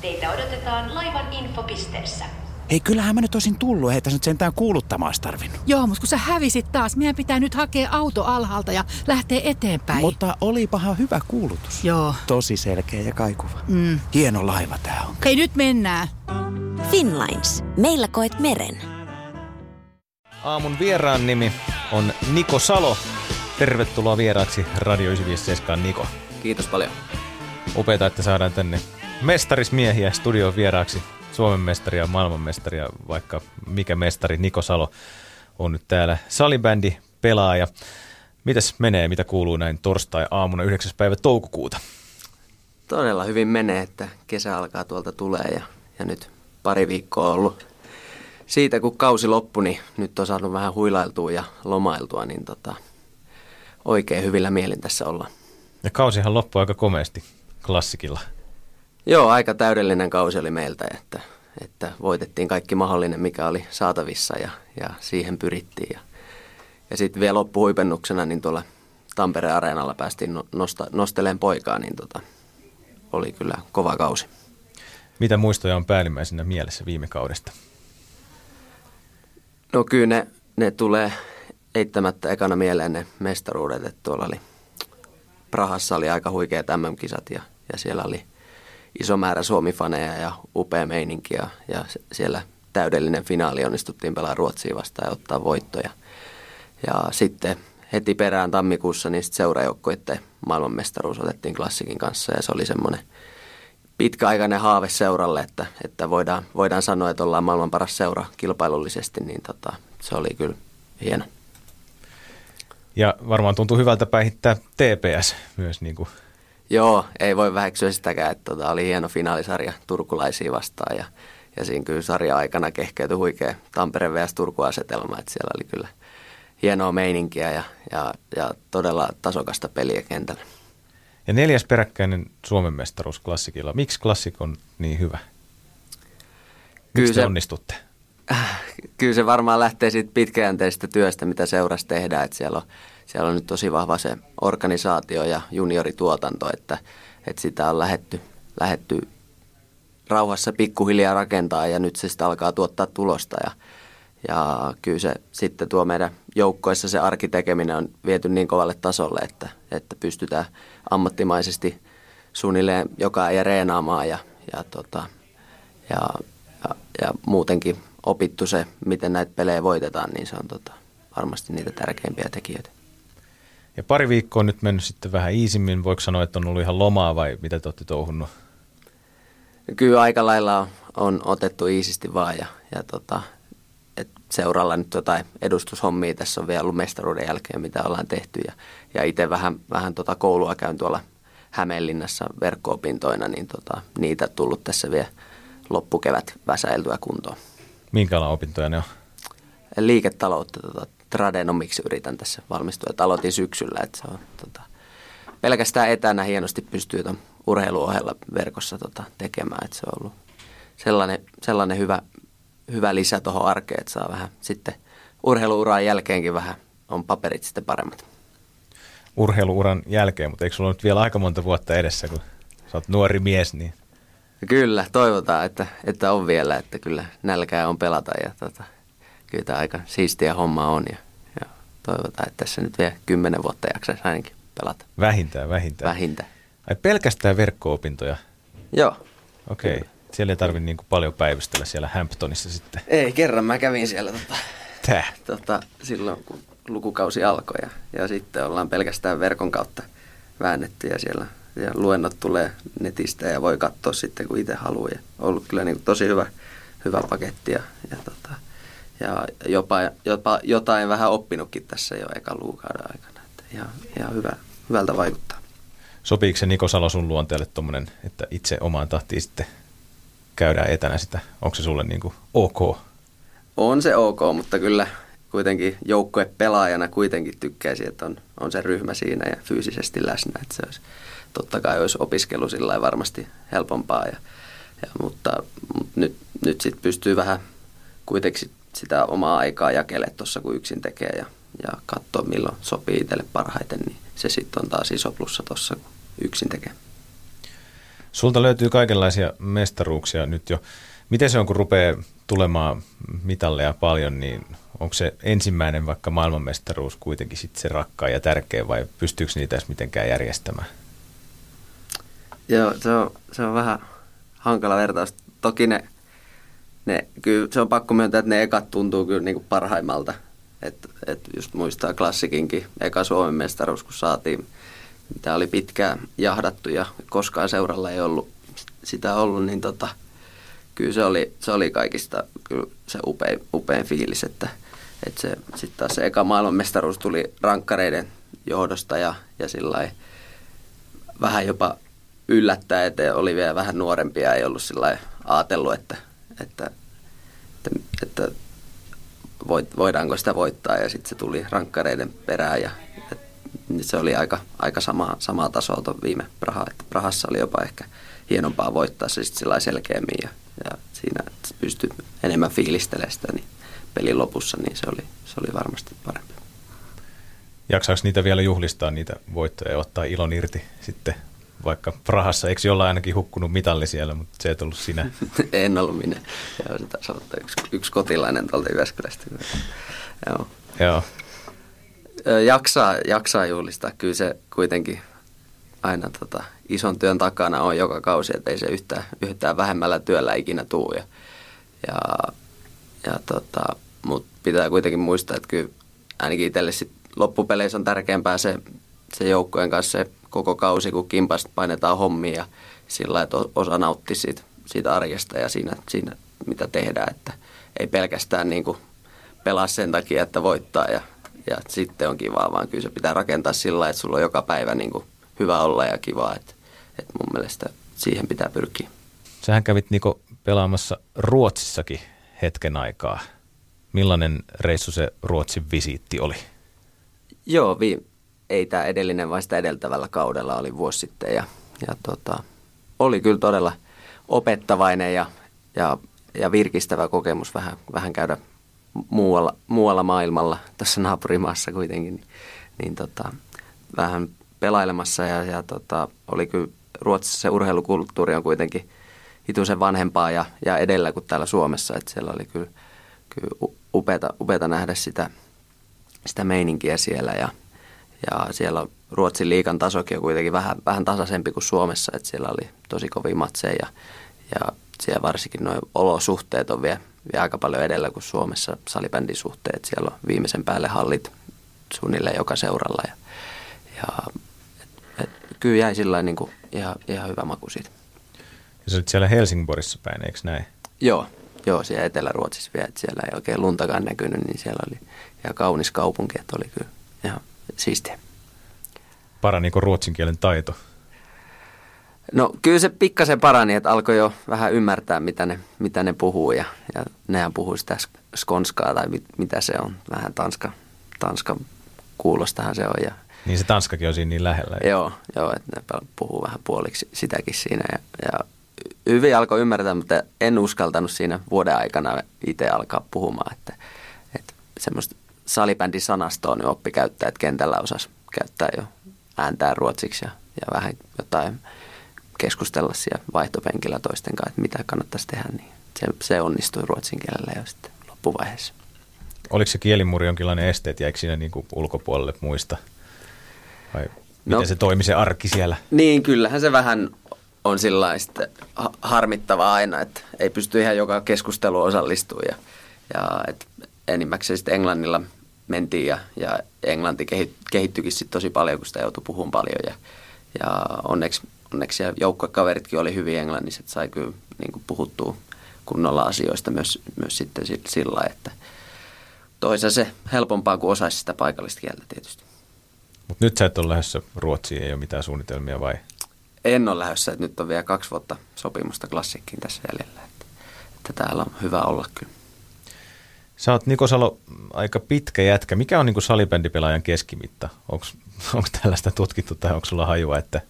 Teitä odotetaan laivan infopisteessä. Ei, kyllähän mä nyt olisin tullut, ei tässä nyt sentään kuuluttamaan tarvinnut. Joo, mutta kun sä hävisit taas, meidän pitää nyt hakea auto alhaalta ja lähteä eteenpäin. Mutta olipahan hyvä kuulutus. Joo. Tosi selkeä ja kaikuva. Mm. Hieno laiva tää on. Hei, nyt mennään. Finlines. Meillä koet meren. Aamun vieraan nimi on Niko Salo. Tervetuloa vieraaksi Radio 957 Niko. Kiitos paljon. Upeeta, että saadaan tänne mestarismiehiä studioon vieraaksi. Suomen mestaria, maailmanmestaria, vaikka mikä mestari Niko Salo on nyt täällä. Salibändi pelaaja. Mitäs menee, mitä kuuluu näin torstai-aamuna 9. päivä toukokuuta? Todella hyvin menee, että kesä alkaa tuolta tulee ja, ja nyt pari viikkoa ollut siitä, kun kausi loppui, niin nyt on saanut vähän huilailtua ja lomailtua, niin tota, oikein hyvillä mielin tässä ollaan. Ja kausihan loppui aika komeasti klassikilla. Joo, aika täydellinen kausi oli meiltä, että, että voitettiin kaikki mahdollinen, mikä oli saatavissa ja, ja siihen pyrittiin. Ja, ja sitten vielä loppuhuipennuksena, niin tuolla Tampereen areenalla päästiin no, nosta, nosteleen poikaa, niin tota, oli kyllä kova kausi. Mitä muistoja on päällimmäisenä mielessä viime kaudesta? No kyllä ne, ne tulee eittämättä ekana mieleen ne mestaruudet, että tuolla oli Prahassa oli aika huikeat MM-kisat ja, ja siellä oli iso määrä suomifaneja ja upea meininki ja, ja siellä täydellinen finaali onnistuttiin pelaa Ruotsiin vastaan ja ottaa voittoja. Ja sitten heti perään tammikuussa niin seurajoukkoiden maailmanmestaruus otettiin klassikin kanssa ja se oli semmoinen pitkäaikainen haave seuralle, että, että voidaan, voidaan sanoa, että ollaan maailman paras seura kilpailullisesti, niin tota, se oli kyllä hieno. Ja varmaan tuntuu hyvältä päihittää TPS myös. Niin kuin. Joo, ei voi väheksyä sitäkään, että tota, oli hieno finaalisarja turkulaisia vastaan ja, ja siinä kyllä sarja aikana kehkeytyi huikea Tampereen vs. Turku-asetelma, että siellä oli kyllä hienoa meininkiä ja, ja, ja todella tasokasta peliä kentällä. Ja neljäs peräkkäinen Suomen mestaruus klassikilla. Miksi klassik on niin hyvä? Miksi Kyllä te se- onnistutte? Kyllä se varmaan lähtee siitä pitkäjänteisestä työstä, mitä seurassa tehdään. Että siellä, on, siellä on nyt tosi vahva se organisaatio ja juniorituotanto, että, että sitä on lähetty, lähetty rauhassa pikkuhiljaa rakentaa ja nyt se sitä alkaa tuottaa tulosta. Ja, ja kyllä se sitten tuo meidän joukkoissa se arkitekeminen on viety niin kovalle tasolle, että, että pystytään ammattimaisesti suunnilleen joka äijä reenaamaan ja, ja, tota, ja, ja, ja muutenkin opittu se, miten näitä pelejä voitetaan, niin se on tota, varmasti niitä tärkeimpiä tekijöitä. Ja pari viikkoa on nyt mennyt sitten vähän iisimmin. Voiko sanoa, että on ollut ihan lomaa vai mitä te olette touhunnut? Kyllä aika lailla on, on otettu iisisti vaan ja, ja tota, et seuralla nyt jotain edustushommia tässä on vielä ollut mestaruuden jälkeen, mitä ollaan tehty. Ja, ja itse vähän, vähän tota koulua käyn tuolla Hämeenlinnassa verkko-opintoina, niin tota, niitä tullut tässä vielä loppukevät väsäiltyä kuntoon. Minkälaisia opintoja ne on? liiketaloutta tota, tradenomiksi yritän tässä valmistua. Et aloitin syksyllä, että se on tota, pelkästään etänä hienosti pystyy ton urheiluohella verkossa tota, tekemään. Et se on ollut sellainen, sellainen hyvä, hyvä lisä tuohon arkeen, että saa vähän sitten urheiluuran jälkeenkin vähän on paperit sitten paremmat. Urheiluuran jälkeen, mutta eikö sulla nyt vielä aika monta vuotta edessä, kun sä oot nuori mies, niin Kyllä, toivotaan, että, että on vielä, että kyllä nälkää on pelata ja tota, kyllä tämä aika siistiä homma on ja, ja toivotaan, että tässä nyt vielä kymmenen vuotta jaksaisi ainakin pelata. vähintään, vähintään. Vähintään. Ai pelkästään verkko-opintoja? Joo. Okei. Okay. Siellä ei tarvitse niin paljon päivystellä siellä Hamptonissa sitten. Ei, kerran mä kävin siellä tota, Tää. tota, silloin, kun lukukausi alkoi ja, ja sitten ollaan pelkästään verkon kautta väännetty ja siellä ja luennot tulee netistä ja voi katsoa sitten, kun itse haluaa. Ja ollut kyllä niin kuin tosi hyvä, hyvä paketti ja, ja, tota, ja jopa, jopa jotain vähän oppinutkin tässä jo ekan lukukauden aikana. Että ihan, ihan hyvä, hyvältä vaikuttaa. Sopiiko se Niko Salo sun luonteelle tommonen, että itse omaan tahtiin sitten käydään etänä sitä? Onko se sulle niin kuin ok? On se ok, mutta kyllä kuitenkin joukkue pelaajana kuitenkin tykkäisi, että on, on se ryhmä siinä ja fyysisesti läsnä. Että se olisi, totta kai olisi opiskelu sillä varmasti helpompaa, ja, ja, mutta, mutta nyt, nyt sitten pystyy vähän kuitenkin sitä omaa aikaa jakelemaan tuossa, kun yksin tekee ja, ja katsoa, milloin sopii itselle parhaiten, niin se sitten on taas iso plussa tuossa, kun yksin tekee. Sulta löytyy kaikenlaisia mestaruuksia nyt jo. Miten se on, kun rupeaa tulemaan mitalleja paljon, niin onko se ensimmäinen vaikka maailmanmestaruus kuitenkin sit se rakkaa ja tärkeä vai pystyykö niitä edes mitenkään järjestämään? Joo, se on, se on vähän hankala vertaus. Toki ne, ne, kyllä se on pakko myöntää, että ne ekat tuntuu kyllä niin kuin parhaimmalta. Että et just muistaa klassikinkin eka Suomen mestaruus, kun saatiin, mitä oli pitkään jahdattu ja koskaan seuralla ei ollut sitä ollut, niin tota, kyllä se oli, se oli kaikista kyllä se upein, upein fiilis, että, että se, sitten taas se eka maailmanmestaruus tuli rankkareiden johdosta ja, ja sillä vähän jopa yllättää, että oli vielä vähän nuorempia, ei ollut sillä ajatellut, että, että, että, että voidaanko sitä voittaa ja sitten se tuli rankkareiden perään ja et, se oli aika, aika sama, samaa tasoa tuon viime Praha, että Prahassa oli jopa ehkä hienompaa voittaa se sitten sillä selkeämmin ja, ja siinä pystyi enemmän fiilistelemään sitä niin pelin lopussa, niin se oli, se oli varmasti parempi. Jaksaako niitä vielä juhlistaa niitä voittoja ja ottaa ilon irti sitten vaikka Prahassa, eikö jollain ainakin hukkunut mitalli siellä, mutta se et ollut sinä. en ollut minä. Joo, se taisi olla yksi, yksi kotilainen tuolta Jyväskylästä. Joo. Joo. Jaksaa, jaksaa juhlistaa. Kyllä se kuitenkin aina tota, ison työn takana on joka kausi, että ei se yhtään, yhtään vähemmällä työllä ikinä tuu. Ja, ja, ja tota, mutta pitää kuitenkin muistaa, että kyllä ainakin itselle sit loppupeleissä on tärkeämpää se, se joukkojen kanssa se koko kausi, kun kimpasta painetaan hommia ja sillä että osa nautti siitä, siitä arjesta ja siinä, siinä, mitä tehdään. Että ei pelkästään niin kuin pelaa sen takia, että voittaa ja, ja sitten on kivaa, vaan kyllä se pitää rakentaa sillä että sulla on joka päivä niin kuin hyvä olla ja kivaa. Että, että mun mielestä siihen pitää pyrkiä. Sähän kävit Niko pelaamassa Ruotsissakin hetken aikaa. Millainen reissu se Ruotsin visiitti oli? Joo, vi- ei tämä edellinen, vaan sitä edeltävällä kaudella oli vuosi sitten. Ja, ja tota, oli kyllä todella opettavainen ja, ja, ja virkistävä kokemus vähän, vähän käydä muualla, muualla maailmalla, tässä naapurimaassa kuitenkin, niin, niin tota, vähän pelailemassa ja, ja tota, oli kyllä Ruotsissa se urheilukulttuuri on kuitenkin hituisen vanhempaa ja, ja edellä kuin täällä Suomessa, että siellä oli kyllä, kyllä upeata, upeata nähdä sitä, sitä meininkiä siellä ja, ja siellä Ruotsin liikan tasokin on kuitenkin vähän, vähän tasaisempi kuin Suomessa, että siellä oli tosi kovia matseja ja, ja siellä varsinkin nuo olosuhteet on vielä, vielä aika paljon edellä kuin Suomessa salibändin suhteet. Siellä on viimeisen päälle hallit suunnilleen joka seuralla ja, ja et, et, kyllä jäi sillä niin kuin ihan, ihan hyvä maku siitä. Ja sä olit siellä Helsingborissa päin, eikö näin? Joo, joo siellä Etelä-Ruotsissa vielä, että siellä ei oikein luntakaan näkynyt, niin siellä oli ihan kaunis kaupunki, että oli kyllä siistiä. Paraniko ruotsin kielen taito? No kyllä se pikkasen parani, että alkoi jo vähän ymmärtää, mitä ne, mitä ne puhuu ja, ja nehän puhuu sitä skonskaa tai mit, mitä se on, vähän tanska, tanska kuulostahan se on. Ja, niin se Tanskakin on siinä niin lähellä. Joo, joo että ne puhuu vähän puoliksi sitäkin siinä ja, ja hyvin alkoi ymmärtää, mutta en uskaltanut siinä vuoden aikana itse alkaa puhumaan, että, että semmoista salibändisanastoa niin oppi käyttää, että kentällä osasi käyttää jo ääntää ruotsiksi ja, ja vähän jotain keskustella siellä vaihtopenkillä toisten kanssa, että mitä kannattaisi tehdä, niin se, se onnistui ruotsin kielellä jo sitten loppuvaiheessa. Oliko se kielimuri jonkinlainen este, että jäikö siinä niin kuin ulkopuolelle muista? Vai miten no, se toimi se arki siellä? Niin, kyllähän se vähän on sillä harmittavaa aina, että ei pysty ihan joka keskustelu osallistumaan. Ja, ja et enimmäkseen sitten Englannilla mentiin ja, ja englanti kehittyikin sitten tosi paljon, kun sitä joutui puhumaan paljon. Ja, ja onneksi, onneksi joukkokaveritkin oli hyvin englannissa, että sai kyllä niin kuin puhuttua kunnolla asioista myös, myös sitten sillä että toisaalta se helpompaa kuin osaisi sitä paikallista kieltä tietysti. Mutta nyt sä et ole lähdössä Ruotsiin, ei ole mitään suunnitelmia vai? En ole lähdössä, että nyt on vielä kaksi vuotta sopimusta klassikkiin tässä jäljellä, että, että täällä on hyvä olla kyllä. Sä oot Niko Salo aika pitkä jätkä. Mikä on niin salibändipelaajan keskimitta? Onko tällaista tutkittu tai onko sulla hajua, että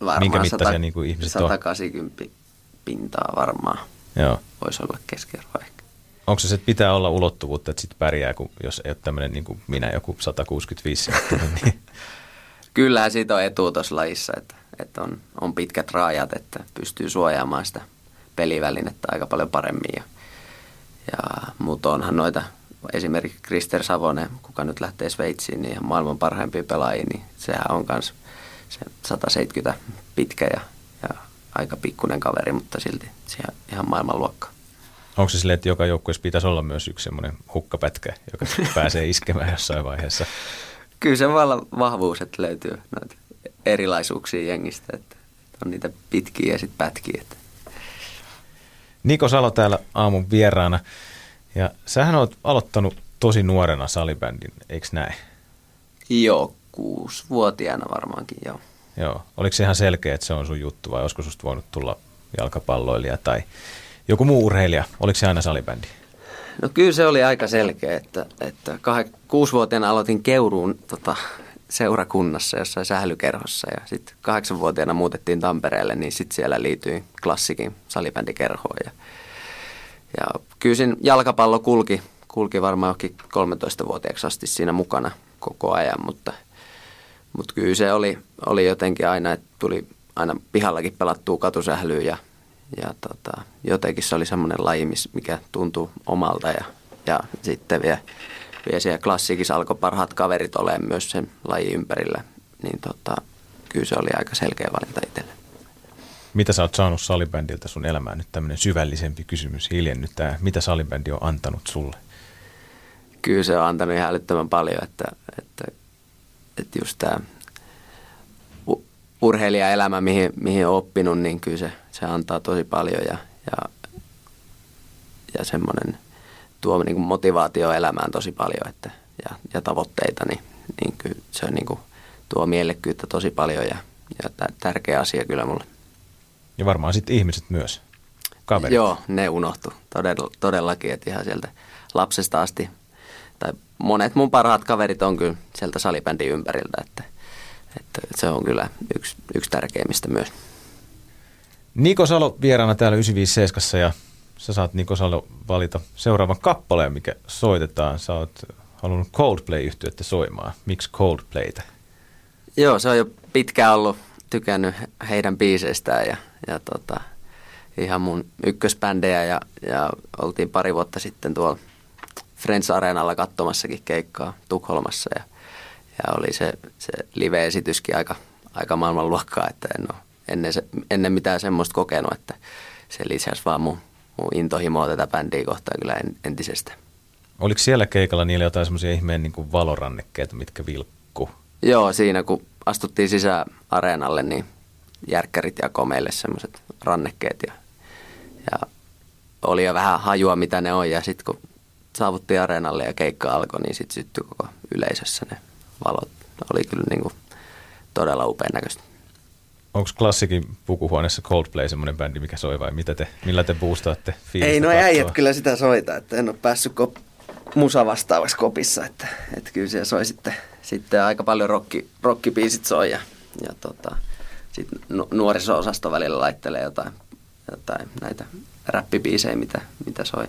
varmaan minkä mittaisia 100, niin kuin ihmiset 180 on? pintaa varmaan. Joo. Voisi olla keskiarvo ehkä. Onko se, että pitää olla ulottuvuutta, että sitten pärjää, kun jos ei ole tämmöinen niin kuin minä, joku 165 niin. Kyllähän siitä on etu tuossa lajissa, että, että on, on pitkät rajat, että pystyy suojaamaan sitä pelivälinettä aika paljon paremmin. Ja, ja, mutta onhan noita, esimerkiksi Krister Savonen, kuka nyt lähtee Sveitsiin, niin ihan maailman parhaimpia pelaajia, niin sehän on myös se 170 pitkä ja, ja aika pikkunen kaveri, mutta silti ihan, ihan maailmanluokka. Onko se silleen, että joka joukkueessa pitäisi olla myös yksi semmoinen hukkapätkä, joka pääsee iskemään jossain vaiheessa? Kyllä se vaan vahvuus, että löytyy noita erilaisuuksia jengistä, että on niitä pitkiä ja sitten pätkiä. Että. Niko Salo täällä aamun vieraana. Ja sähän oot aloittanut tosi nuorena salibändin, eikö näin? Joo, kuusi-vuotiaana varmaankin, joo. Joo. Oliko se ihan selkeä, että se on sun juttu vai olisiko susta voinut tulla jalkapalloilija tai joku muu urheilija? Oliko se aina salibändi? No kyllä se oli aika selkeä, että, että kah- kuusivuotiaana aloitin Keuruun tota, seurakunnassa jossain sählykerhossa ja sitten kahdeksanvuotiaana muutettiin Tampereelle, niin sitten siellä liityin klassikin salibändikerhoon ja, ja kyllä jalkapallo kulki, kulki varmaan johonkin 13-vuotiaaksi asti siinä mukana koko ajan, mutta, mutta kyllä se oli, oli jotenkin aina, että tuli aina pihallakin pelattua katusählyä ja, ja tota, jotenkin se oli semmoinen laji, mikä tuntuu omalta ja, ja sitten vielä, vielä siellä klassikissa alkoi parhaat kaverit olemaan myös sen lajin ympärillä, niin tota, kyllä se oli aika selkeä valinta itselle. Mitä sä oot saanut salibändiltä sun elämään? Nyt tämmöinen syvällisempi kysymys hiljennyttää. Mitä salibändi on antanut sulle? Kyllä se on antanut ihan älyttömän paljon, että, että, että just tämä urheilijaelämä, mihin, mihin on oppinut, niin kyllä se, se antaa tosi paljon ja, ja, ja semmoinen tuo niin kuin motivaatio elämään tosi paljon että, ja, ja tavoitteita, niin, niin kyllä se on niin kuin, tuo mielekkyyttä tosi paljon ja, ja tärkeä asia kyllä mulle. Ja varmaan sitten ihmiset myös, kaverit. Joo, ne unohtu todella, todellakin, että ihan sieltä lapsesta asti, tai monet mun parhaat kaverit on kyllä sieltä salibändin ympäriltä, että, että se on kyllä yksi, yksi tärkeimmistä myös. Niko Salo vieraana täällä 957 ja sä saat Niko Salo valita seuraavan kappaleen, mikä soitetaan. Sä oot halunnut Coldplay-yhtyötä soimaan. Miksi Coldplaytä? Joo, se on jo pitkään ollut tykännyt heidän biiseistään ja, ja tota, ihan mun ykkösbändejä ja, ja oltiin pari vuotta sitten tuolla Friends Areenalla katsomassakin keikkaa Tukholmassa ja, ja oli se, se live-esityskin aika, aika maailmanluokkaa, että en ole ennen, se, ennen mitään semmoista kokenut, että se lisäsi vaan mun, mun intohimoa tätä bändiä kohtaan kyllä entisestä. Oliko siellä keikalla niillä jotain semmoisia ihmeen niin valorannekkeita, mitkä vilkku? Joo, siinä kun astuttiin sisään areenalle, niin järkkärit jakoi meille semmoiset rannekkeet ja, ja oli jo vähän hajua, mitä ne on. Ja sitten kun saavuttiin areenalle ja keikka alkoi, niin sitten syttyi koko yleisössä ne valot. Oli kyllä niin kuin todella upean näköistä. Onko klassikin pukuhuoneessa Coldplay semmoinen bändi, mikä soi vai mitä te, millä te boostaatte fiilistä? Ei, no äijät kyllä sitä soita, että en ole päässyt kop- musa vastaavaksi kopissa, että, että kyllä siellä soi sitten, sitten aika paljon rocki, rockibiisit soi ja, ja tota, sitten nuoriso-osasto välillä laittelee jotain, jotain näitä räppibiisejä, mitä, mitä soi.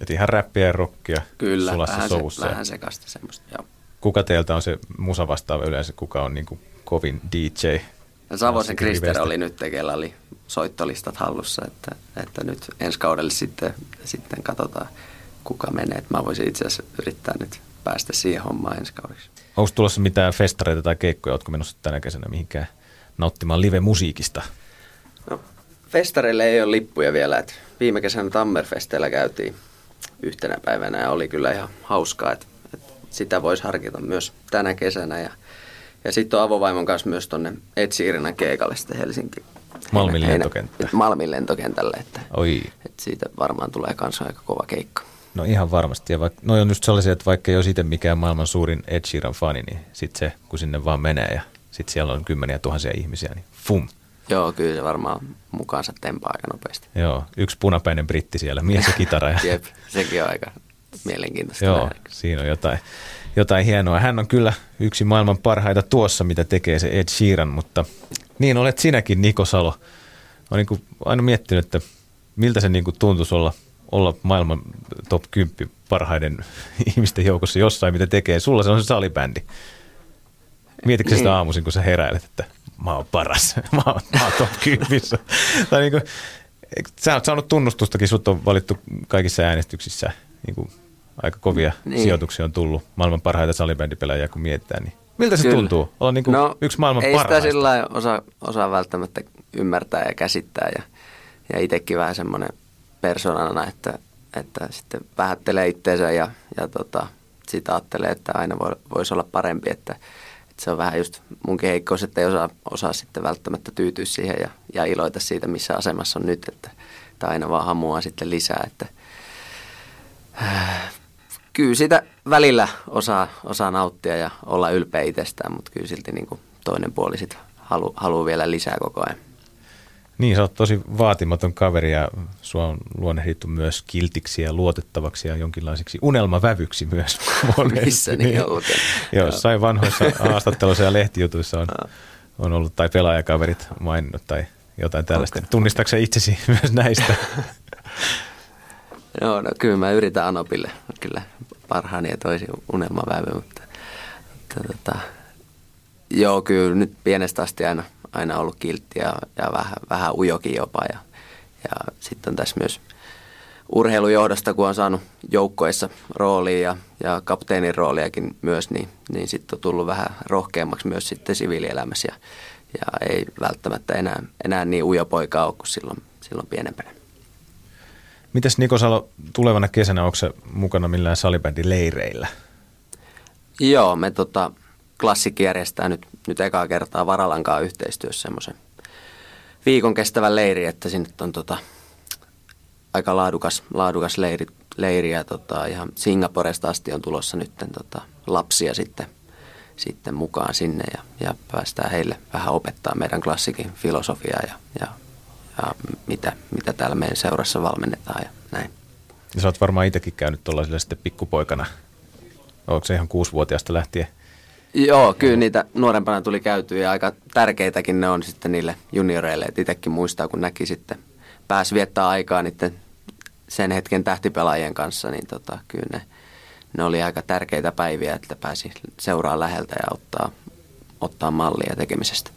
Et ihan räppiä ja rockia Kyllä, sulassa vähän, sovussa. Se, vähän sekasta semmoista, joo. Kuka teiltä on se musa vastaava yleensä, kuka on niin kuin kovin DJ? Ja Savosen Krister oli nyt tekellä oli soittolistat hallussa, että, että nyt ensi kaudelle sitten, sitten katsotaan, kuka menee. Että mä voisin itse asiassa yrittää nyt päästä siihen hommaan ensi kaudeksi. Onko tulossa mitään festareita tai keikkoja, oletko menossa tänä kesänä mihinkään nauttimaan live-musiikista? No, festareille ei ole lippuja vielä. Että viime kesänä Tammerfesteillä käytiin yhtenä päivänä ja oli kyllä ihan hauskaa, että, että sitä voisi harkita myös tänä kesänä. Ja, ja sitten on avovaimon kanssa myös tuonne Etsi Irinan keikalle sitten Helsinki. Malmin lentokenttä. Malmin lentokentälle, että, Oi. että siitä varmaan tulee kanssa aika kova keikka. No ihan varmasti. Ja vaikka, noi on just sellaisia, että vaikka ei ole itse mikään maailman suurin Ed Sheeran fani, niin sitten se, kun sinne vaan menee ja sitten siellä on kymmeniä tuhansia ihmisiä, niin fum. Joo, kyllä se varmaan mukaansa tempaa aika nopeasti. Joo, yksi punapäinen britti siellä, mies ja kitara. Ja... Jep, sekin on aika mielenkiintoista. Joo, nähdä. siinä on jotain, jotain hienoa. Hän on kyllä yksi maailman parhaita tuossa, mitä tekee se Ed Sheeran, mutta niin olet sinäkin, Niko Salo. Olen niin aina miettinyt, että miltä se niin kuin tuntuisi olla, olla maailman top 10 parhaiden ihmisten joukossa jossain, mitä tekee. Sulla se on se salibändi. Mietitkö sitä aamuisin, kun sä heräilet, että mä oon paras, mä oon, mä oon top 10. tai niin kuin, sä oot saanut tunnustustakin, sut on valittu kaikissa äänestyksissä. Niin kuin, aika kovia niin. sijoituksia on tullut. Maailman parhaita salibändipelaajia, kun mietitään. Niin. Miltä se Kyllä. tuntuu? Olla niin kuin no, yksi maailman ei parhaista. Ei sitä sillä osaa, osaa välttämättä ymmärtää ja käsittää. Ja, ja itsekin vähän semmoinen persoonana, että, että sitten vähättelee itteensä ja, ja tota, sitä ajattelee, että aina voi, voisi olla parempi. Että, että se on vähän just munkin heikkous, että ei osaa, osaa sitten välttämättä tyytyä siihen ja, ja iloita siitä, missä asemassa on nyt. Että, että aina vaan hamuaa sitten lisää. Että, kyllä sitä välillä osaa, osaa nauttia ja olla ylpeä itsestään, mutta kyllä silti niin kuin toinen puoli sitten halu, haluaa vielä lisää koko ajan. Niin, sä oot tosi vaatimaton kaveri ja sua on luonnehdittu myös kiltiksi ja luotettavaksi ja jonkinlaisiksi unelmavävyksi myös. Missä niin, niin Joo, jossain vanhoissa haastatteluissa ja lehtijutuissa on, on ollut, tai pelaajakaverit maininnut tai jotain tällaista. Tunnistatko itsesi myös näistä? Joo, no kyllä mä yritän Anopille kyllä parhaani ja toisi unelmavävy, mutta, mutta tota, joo, kyllä nyt pienestä asti aina, aina ollut kiltti ja, ja vähän, vähän ujokin jopa ja, ja sitten on tässä myös urheilujohdosta, kun on saanut joukkoissa roolia ja, ja kapteenin rooliakin myös, niin, niin sitten on tullut vähän rohkeammaksi myös sitten siviilielämässä ja, ja ei välttämättä enää, enää niin ujo poika ole kuin silloin, silloin pienempänä. Mitäs Niko Salo, tulevana kesänä, onko se mukana millään salibändileireillä? Joo, me tota, klassikki järjestää nyt, nyt ekaa kertaa Varalankaa yhteistyössä semmoisen viikon kestävän leiri, että sinne on tota, aika laadukas, laadukas leiri, leiri ja tota, ihan Singaporesta asti on tulossa nyt tota, lapsia sitten, sitten mukaan sinne ja, ja päästään heille vähän opettaa meidän klassikin filosofiaa ja, ja ja mitä, mitä täällä meidän seurassa valmennetaan ja näin. Ja sä oot varmaan itsekin käynyt tuollaisille sitten pikkupoikana. Onko se ihan kuusivuotiaasta lähtien? Joo, kyllä niitä nuorempana tuli käytyä ja aika tärkeitäkin ne on sitten niille junioreille. Et itsekin muistaa, kun näki sitten, pääsi viettää aikaa niiden sen hetken tähtipelaajien kanssa, niin tota, kyllä ne, ne oli aika tärkeitä päiviä, että pääsi seuraa läheltä ja ottaa, ottaa mallia tekemisestä.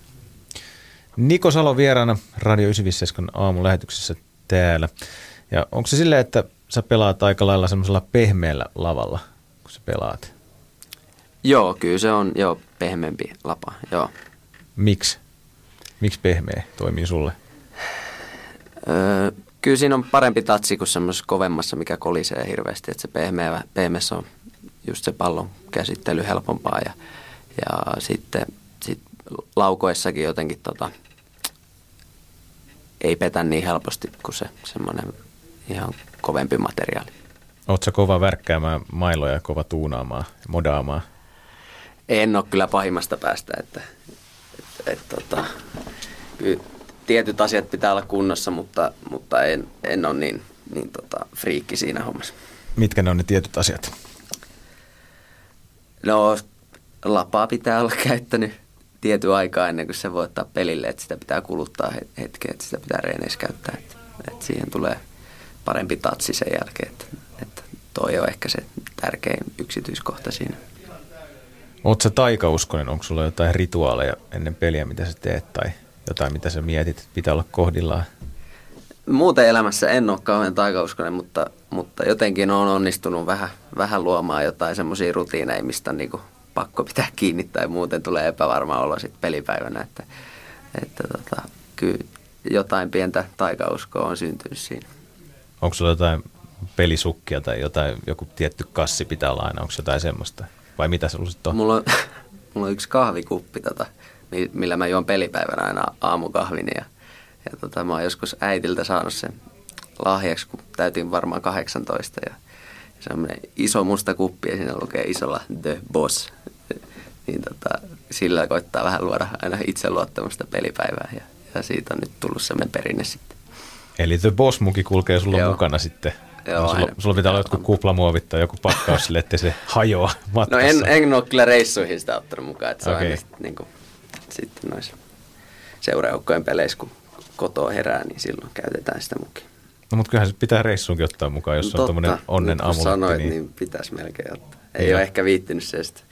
Niko Salo vieraana Radio 957 aamulähetyksessä täällä. Ja onko se silleen, että sä pelaat aika lailla semmoisella pehmeällä lavalla, kun sä pelaat? Joo, kyllä se on jo pehmeämpi lapa, joo. Miksi? Miksi pehmeä toimii sulle? Öö, kyllä siinä on parempi tatsi kuin semmoisessa kovemmassa, mikä kolisee hirveästi. Että se pehmeä, pehmeässä on just se pallon käsittely helpompaa ja, ja sitten sit laukoessakin jotenkin tota, ei petä niin helposti kuin se semmoinen ihan kovempi materiaali. Oletko kova värkkäämään mailoja, kova tuunaamaan, modaamaan? En ole kyllä pahimmasta päästä, että, että, että tota, tietyt asiat pitää olla kunnossa, mutta, mutta en, en ole niin, niin tota, friikki siinä hommassa. Mitkä ne on ne tietyt asiat? No, lapaa pitää olla käyttänyt tietyn aikaa ennen kuin se voi ottaa pelille, että sitä pitää kuluttaa hetken, että sitä pitää reeneissä käyttää. Että, että siihen tulee parempi tatsi sen jälkeen, että, että toi on ehkä se tärkein yksityiskohta siinä. Oletko taikauskonen? Onko sulla jotain rituaaleja ennen peliä, mitä sä teet tai jotain, mitä sä mietit, että pitää olla kohdillaan? Muuten elämässä en ole kauhean taikauskonen, mutta, mutta jotenkin on onnistunut vähän, vähän luomaan jotain semmoisia rutiineja, mistä niin kuin pakko pitää kiinni tai muuten tulee epävarma olo sitten pelipäivänä. Että, että tota, kyllä jotain pientä taikauskoa on syntynyt siinä. Onko sulla jotain pelisukkia tai jotain, joku tietty kassi pitää olla aina, onko jotain semmoista? Vai mitä se sitten on? Mulla on, mulla on yksi kahvikuppi, tota, millä mä juon pelipäivänä aina aamukahvin ja, ja tota, mä oon joskus äitiltä saanut sen lahjaksi, kun täytin varmaan 18 ja semmoinen iso musta kuppi ja siinä lukee isolla The Boss. Niin tota, sillä koittaa vähän luoda aina itseluottamusta pelipäivää ja, ja siitä on nyt tullut semmoinen perinne sitten. Eli The Boss-muki kulkee sulla Joo. mukana sitten? Joo, sulla, sulla pitää olla jotkut kuplamuovit tai joku pakkaus sille, ettei se hajoa matkassa. No en, en ole kyllä reissuihin sitä ottanut mukaan, että se okay. on aina sitten, niin kuin, sitten noissa seurajoukkojen peleissä, kun kotoa herää, niin silloin käytetään sitä mukia. No mutta kyllähän se pitää reissuunkin ottaa mukaan, jos no, on tuommoinen onnen amuletti. sanoit, niin... niin pitäisi melkein ottaa. Ei Joo. ole ehkä viittinyt se sitten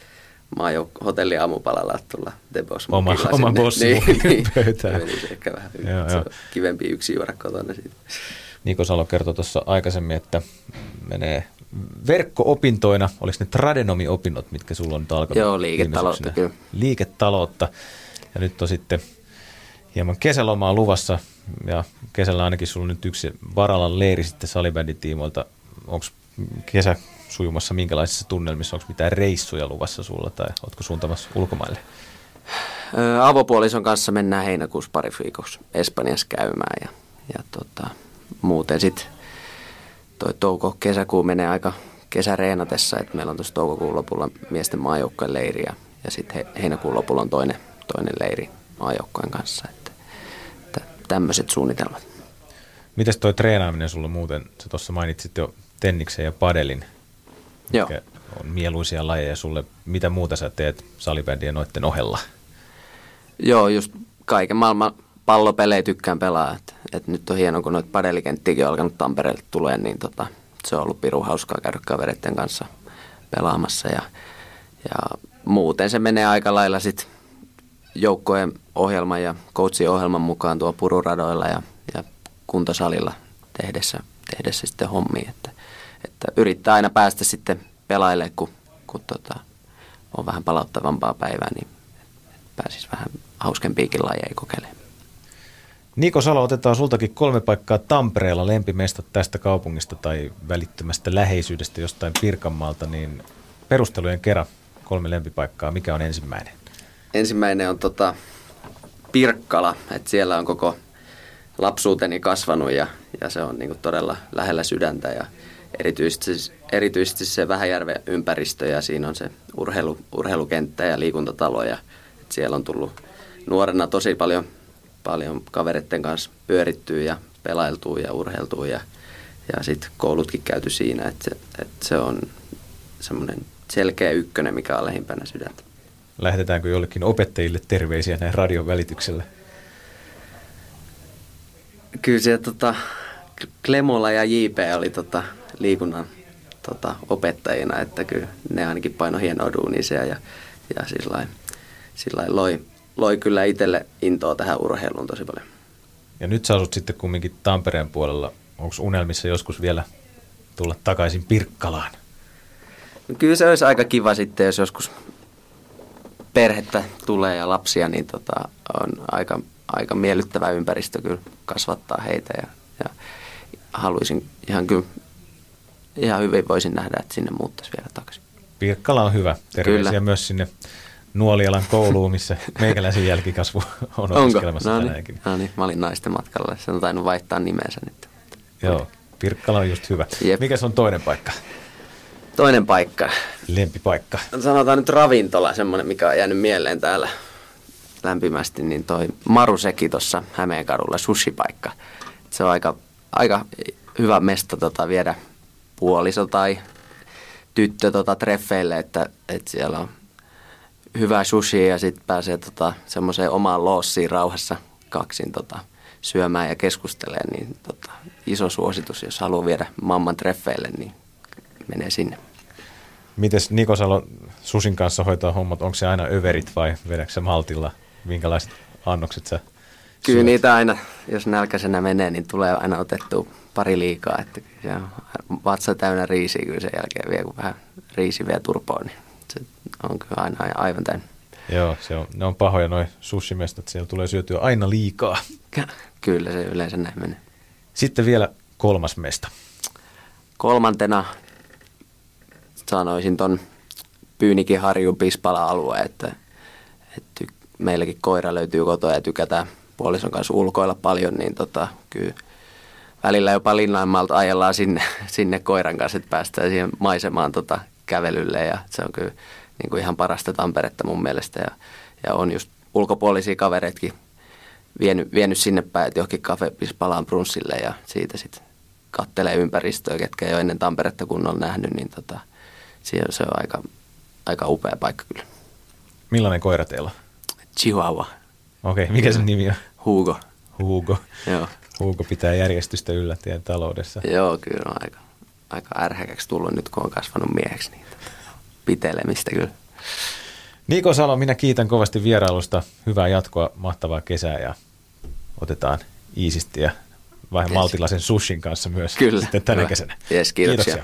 maajouk- hotelli aamupalalla tulla Debos Oma- mukilla oma sinne. bossi niin, niin, pöytään. Menisi ehkä vähän Joo, se joo. kivempi yksi juoda kotona siitä. Niko Salo kertoi tuossa aikaisemmin, että menee verkko-opintoina, oliko ne tradenomi-opinnot, mitkä sulla on nyt alkanut? Joo, liiketaloutta kyllä. Liiketaloutta. Ja nyt on sitten hieman kesälomaa luvassa, ja kesällä ainakin sulla on nyt yksi Varalan leiri sitten salibändin tiimoilta. Onko kesä sujumassa minkälaisissa tunnelmissa, onko mitään reissuja luvassa sulla, tai ootko suuntamassa ulkomaille? Avopuolison kanssa mennään heinäkuussa pari viikoksi Espanjassa käymään ja, ja tota, muuten sitten toi touko-kesäkuu menee aika kesäreenatessa, että meillä on tuossa toukokuun lopulla miesten maajoukkojen leiri ja, ja sitten he, heinäkuun lopulla on toinen, toinen leiri maajoukkojen kanssa, että tämmöiset suunnitelmat. Mites toi treenaaminen sulla muuten, sä tuossa mainitsit jo tenniksen ja padelin, Joo. on mieluisia lajeja sulle. Mitä muuta sä teet salibändien noitten ohella? Joo, just kaiken maailman pallopelejä tykkään pelaa. Et, et nyt on hienoa, kun noita padelikenttiäkin on alkanut Tampereelle tulee, niin tota, se on ollut piru hauskaa käydä kavereiden kanssa pelaamassa. Ja, ja muuten se menee aika lailla sit joukkojen ohjelman ja coachin ohjelman mukaan tuo pururadoilla ja, ja kuntosalilla tehdessä, tehdessä sitten hommia. Että, että yrittää aina päästä sitten pelaille, kun, kun tota, on vähän palauttavampaa päivää, niin pääsisi vähän hauskempiakin lajeja kokeilemaan. Niko Salo, otetaan sultakin kolme paikkaa Tampereella lempimestat tästä kaupungista tai välittömästä läheisyydestä jostain Pirkanmaalta, niin perustelujen kerran kolme lempipaikkaa. Mikä on ensimmäinen? Ensimmäinen on tota Pirkkala, että siellä on koko lapsuuteni kasvanut ja, ja se on niinku todella lähellä sydäntä ja erityisesti, erityisesti se Vähäjärven ympäristö ja siinä on se urheilu, urheilukenttä ja liikuntatalo ja et siellä on tullut nuorena tosi paljon, paljon kavereiden kanssa pyörittyä ja pelailtua ja urheiltua ja, ja sitten koulutkin käyty siinä, että se, et se on semmoinen selkeä ykkönen, mikä on lähimpänä sydäntä. Lähetetäänkö jollekin opettajille terveisiä näin radion välityksellä? Kyllä se tota, Klemola ja JP oli tota, liikunnan tota, opettajina, että kyllä ne ainakin paino hienoa duunia siellä ja, ja sillä sillä loi, loi kyllä itselle intoa tähän urheiluun tosi paljon. Ja nyt sä asut sitten kumminkin Tampereen puolella. Onko unelmissa joskus vielä tulla takaisin Pirkkalaan? No Kyllä se olisi aika kiva sitten, jos joskus perhettä tulee ja lapsia, niin tota, on aika, aika miellyttävä ympäristö kyllä kasvattaa heitä ja, ja haluaisin ihan kyllä, ihan hyvin voisin nähdä, että sinne muuttaisi vielä takaisin. Pirkkala on hyvä. Terveisiä Kyllä. myös sinne Nuolialan kouluun, missä meikäläisen jälkikasvu on Onko? opiskelemassa No tänäänkin. niin, no niin, mä olin naisten matkalla. Se on tainnut vaihtaa nimensä nyt. Joo, Pirkkala on just hyvä. Jep. Mikä on toinen paikka? Toinen paikka. Lempipaikka. Sanotaan nyt ravintola, semmoinen, mikä on jäänyt mieleen täällä lämpimästi, niin toi Maruseki tuossa Hämeenkadulla, sushipaikka. Se on aika, aika hyvä mesta tota, viedä puoliso tai tyttö tota, treffeille, että, että siellä on hyvä sushi ja sitten pääsee tota, semmoiseen omaan loossiin rauhassa kaksin tota, syömään ja keskustelemaan, niin tota, iso suositus, jos haluaa viedä mamman treffeille, niin menee sinne. Mites Niko Salo Susin kanssa hoitaa hommat? Onko se aina överit vai vedätkö sä maltilla? Minkälaiset annokset sä Kyllä syöt? niitä aina, jos nälkäisenä menee, niin tulee aina otettua pari liikaa. Että se on vatsa täynnä riisiä kyllä sen jälkeen vielä, kun vähän riisi vie turpoon, niin se on kyllä aina aivan täynnä. Joo, se on, ne on pahoja noin sushimestat. Siellä tulee syötyä aina liikaa. Kyllä se yleensä näin menee. Sitten vielä kolmas mesta. Kolmantena sanoisin ton Pyynikin harjun Pispala-alue, että, että meilläkin koira löytyy kotoa ja tykätään puolison kanssa ulkoilla paljon, niin tota, kyllä välillä jopa Linnanmaalta ajellaan sinne, sinne koiran kanssa, että päästään siihen maisemaan tota kävelylle ja se on kyllä niin kuin ihan parasta Tamperetta mun mielestä ja, ja on just ulkopuolisia kavereitkin vienyt, vienyt sinne päin, että johonkin kafe Pispalaan brunssille ja siitä sitten kattelee ympäristöä, ketkä ei ole ennen Tamperetta kunnolla nähnyt, niin tota, siellä se on aika, aika upea paikka kyllä. Millainen koira teillä on? Chihuahua, Okei, okay, mikä sen nimi on? Hugo. Hugo. Joo, Hugo pitää järjestystä yllä teidän taloudessa. Joo kyllä on aika, aika ärhäkäksi tullut nyt, kun on kasvanut mieheksi, niin pitelemistä kyllä. Niko Salo, minä kiitän kovasti vierailusta. Hyvää jatkoa, mahtavaa kesää ja otetaan iisisti ja vähän Yes. maltilaisen sushin kanssa myös Kyllä, sitten tänä hyvä. kesänä. Yes, kiitoksia.